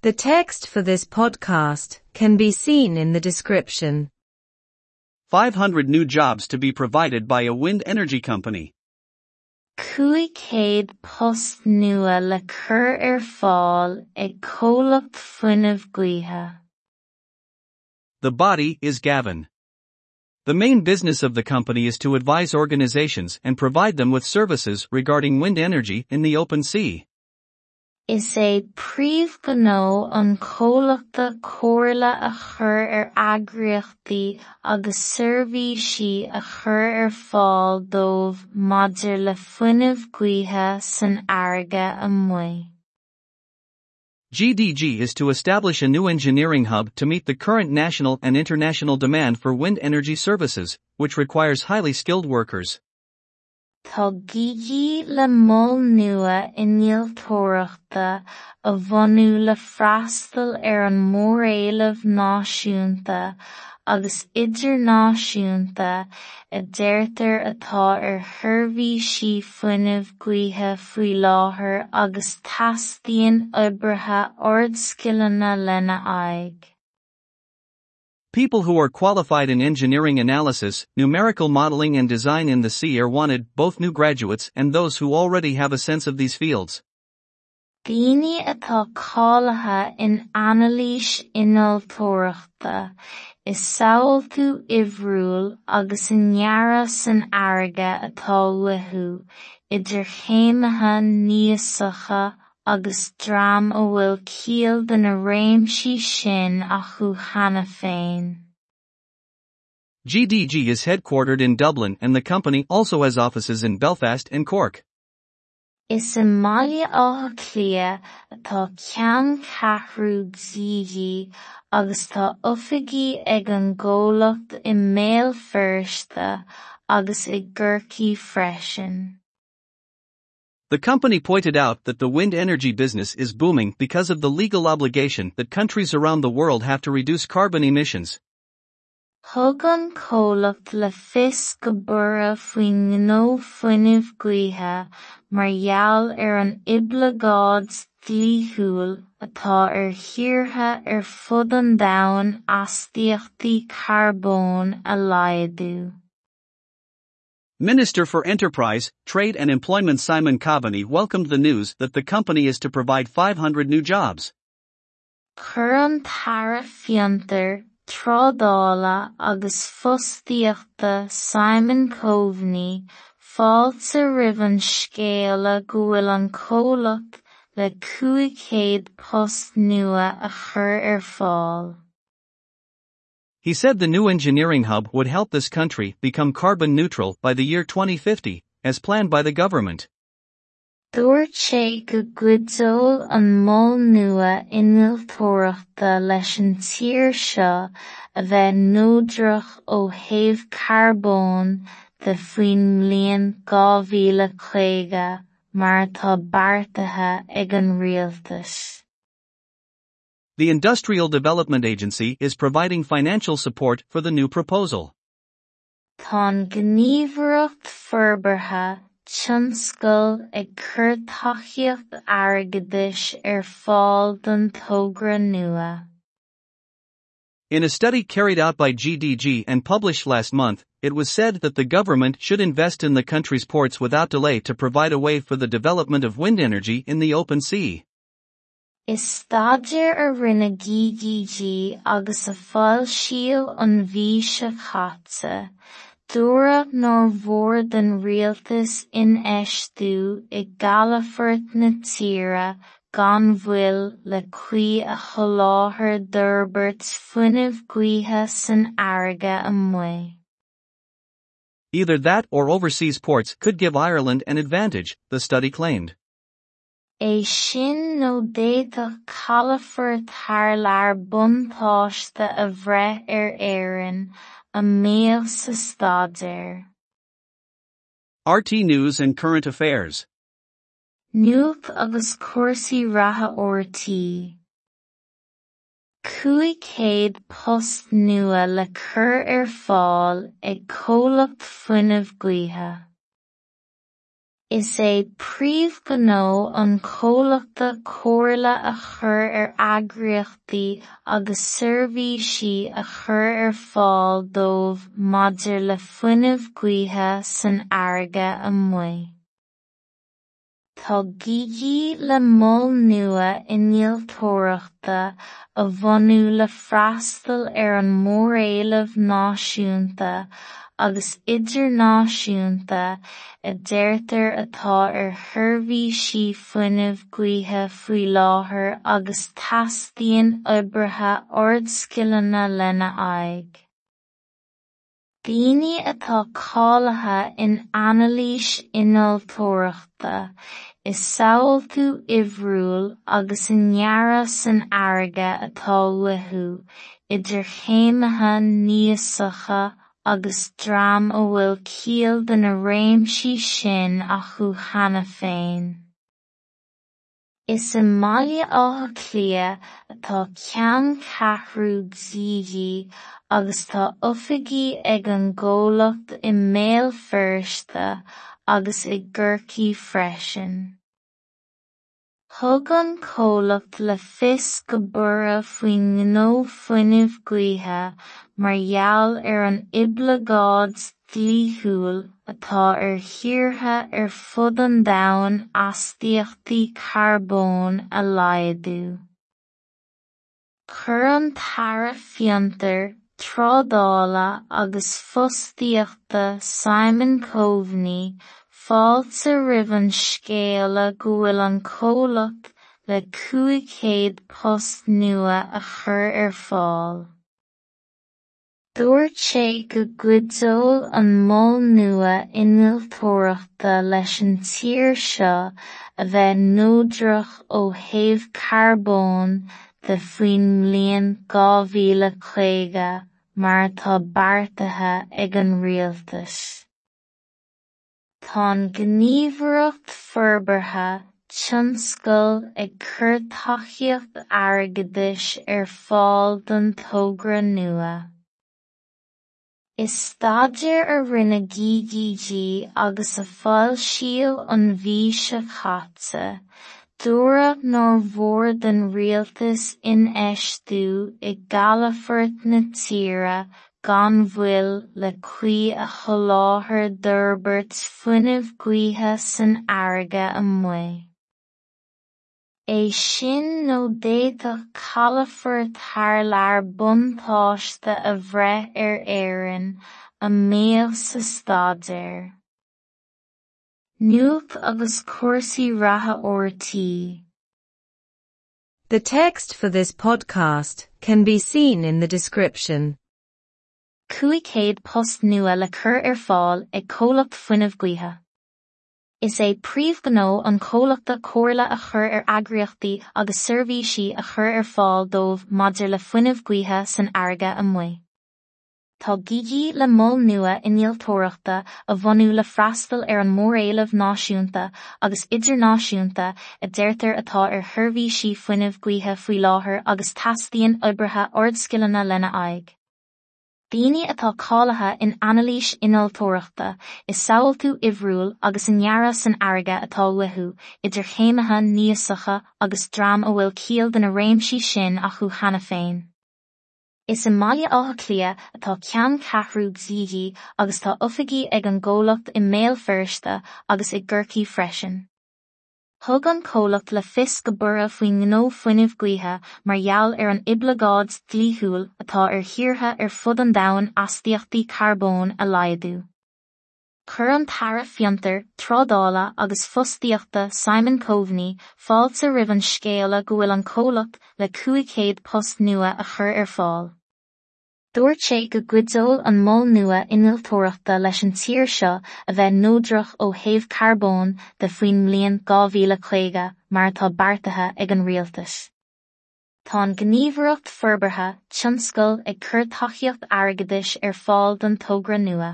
The text for this podcast can be seen in the description. 500 new jobs to be provided by a wind energy company. Cuaigcéad post nua le cur ar fáil ag comhlacht fuinnimh gaotha. The body is Gavin. The main business of the company is to advise organizations and provide them with services regarding wind energy in the open sea. Is é príomhghonó an comhlaachta comhairle a chur ar eagraíochtaí agus seirbhísí a chur ar fáil dóibh maidir le fuinneamh gaotha san airge amuigh. GDG is to establish a new engineering hub to meet the current national and international demand for wind energy services, which requires highly skilled workers. Tá gígí le mol nua i níoltóireachta a bhunú le freastal ar an mórfhéileamh náisiúnta agus idirnáisiúnta a deirtear atá ar sheirbhísí fuinneamh gaotha faoi láthair agus teastaíonn oibrithe ordscileanna lena aghaidh. People who are qualified in engineering analysis, numerical modeling and design in the sea are wanted, both new graduates and those who already have a sense of these fields. Daoine atá cáileatha in analís innealtóireachta is samhail tú uimhriúil agus i ndearradh san airge atá uathu idir chéimeatha níosacha agus dream a bhfuil ciall de na réimsí sin acu cheana féin. GDG is headquartered in Dublin and the company also has offices in Belfast and Cork. Is i mbaile átha clia atá ceann ceathrú gcígí agus tá oifigií ag an gcomhlacht i firste agus i gCorcaigh freisin. The company pointed out that the wind energy business is booming because of the legal obligation that countries around the world have to reduce carbon emissions. Thug an comhlacht le fios go bura faoin ngnó fuinneamh gaotha mar gheall ar an iblagáid dlíthiúil atá ar thíortha ar fud an domhan astaíochtaí carbón a laghdú. Minister for Enterprise, Trade and Employment Simon Coveney welcomed the news that the company is to provide 500 new jobs. Chur an tara fiantar trádála agus fostaíochta Simon Coveney fáilte roimh an scéala go bhfuil an comhlacht le cuaigcéad post nua a fáil. He said the new engineering hub would help this country become carbon neutral by the year 2050, as planned by the government. Go gcuideol an mol nua innealtóireachta leis an tír seo a bheith nóidearach ó thaobh carbón de faoin mbliain 2050 mar atá beartaithe ag an. The Industrial Development Agency is providing financial support for the new proposal. Tá gníomhaireacht forbartha tionscal ag cur taithíocht airgeadais ar er fáil don tógra nua. In a study carried out by GDG and published last month, it was said that the government should invest in the country's ports without delay to provide a way for the development of wind energy in the open sea. Is staidir a rinne GDG agus a fáil síol an bhí se dúra nóir mhór den rialtas in-eistú i gcalafort na tíre gan bhfuil le cuí a sholáthar d'Urbert fuinneamh gaotha san airge amuigh. Either that or overseas ports could give Ireland an advantage, the study claimed. É sin nó d'fhéadfadh calafort thar lear buntáiste a bheith ar éireann a mbeadh sa staidéir. RTÉ News and Current Affairs. Nuacht agus cuasaí ratha ortaí. Cuaigcéad post nua le cur ar fáil ag comhlacht fuinneamh gaotha. Is é príomhghó an comhlaachta comhairle a chur ar eagraíochtaí agus seirbhísí a chur ar fáil dóibh maidir le fuinneamh gaotha san airge amuigh. Tá gíoghaí le moll nua i níoltóireachta a bhunú le freastal ar an mórfhéileamh náisiúnta agus idirnáisiúnta a deirtear atá ar sheirbhísí fuinneamh gaotha faoi láthair agus teastaíonn oibrithe ordscileanna lena aghaidh. Daoine atá cáileatha in ainealais innealtóireachta is samhail tú uimhriúil agus i ndearradh san airge atá uathu idir chéimeatha níosacha agus dream a bhfuil ciall de na réimsí sin acu cheana féin. Is i mbaile átha clia atá ceann ceathrú dhaoithí agus tá oifigeí ag an gcomhlacht i mbéal feirste agus i gCorcaigh freisin. Thug an comhlacht le fios go bura faoin ngnó fuinneamh gaotha mar gheall ar an iblagáid dlíthiúil atá ar thíortha ar fud an domhan astaíochtaí carbón a laghdú. Chuir an tara fiontar trádála agus fostaíochta Simon Coveney Fáilte roimh an scéala go bhfuil an comhlacht le cúigcéad post nua a chur ar fáil. Dúirt sé go gcuideol an moll nua innealtóireachta leis an tír seo a bheith nóidearach ó thaobh carbón de faoin mbliain dhá mhíle chéige mar atá beartaithe ag an rialtas. Tá gníomhaireacht forbartha tionscal ag cur taithíocht airgeadais ar fáil don tógra nua. Istáidir ar rinne GGG agus a fáil síl an bhí se chatte, den in Eshtu i galafort na tíra gan bhfuil le chuí a choláthir d'Herberts funineh guithe san airge. É sin nó d'fhéadfadh calafort thar lear buntáiste a bheith ar éireann a mbeadh sa staidéir. Nuacht agus cúrsaí ratha ortaí. The text for this podcast can be seen in the description. Cúigcéad post nua le cur ar fáil ag fuinneamh gaotha. is é príomhgó an cholaachta cóirla a chur ar agraíochtaí agus servísí a chur ar fáil dómh madidir le funineh gcuithe san airga a mu. Tá gigi le mó nua iníaltóireachta a bhhanú le freistal ar an móréileh náisiúnta agus idirnáisiúnta a déirtar atá ar thuhí si funineh gcuithe faoi láthair agus taíonn obrathe ordskillanna lena aig. Daoine atá cálathe in analís inaltóireachta is saoiltú imhrúil agus in neara san airige atá wethú idir chéimethe níosacha agus drám a bhfuil cíal den na réimsí sin a chu chana féin. Is i maia átha clia atá cean cethrú ghíí agus tá uffagaí ag an ggólacht i méalfirsta agus i ggurcií freisin. Thug an comhlacht le fios go bura faoin ngnó fuinneamh gaotha mar gheall ar an iblagáid dlíthiúil atá ar thíortha ar fud an domhan astaíochtaí carbón a laghdú. Chur an tara fiontar trádála agus fostaíochta Simon Coveney fáilte roimh an scéala go bhfuil an comhlacht le cúigcéad post nua a chur ar fáil. Dúirt sé go gcuideol an moll nua innealtóireachta leis an tír seo a bheith nóidearach ó thaobh carbón de faoin mbliain dhá mhíle chéige mar atá beartaithe ag an rialtas. Tá gníomhaireacht forbartha tionscal ag cur taithíocht airgeadais ar fáil don tógra nua.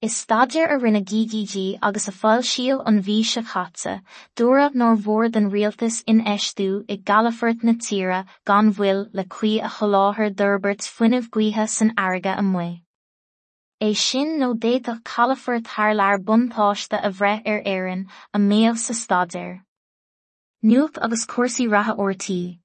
Is staidéar a rinne GDG agus a fáil síol an bhí se chaite, dúra nóir mhór den rialtas in eistú i galafort na tíre gan bhfuil le cuí a choláthir d'Orbert fuinneamh gaotha san airge amuigh. é sin nó déadach calafar thar lear buntáiste a bhreith ar éireann a méal sa stadéir. Nuach agus cuasaí ratha ortaí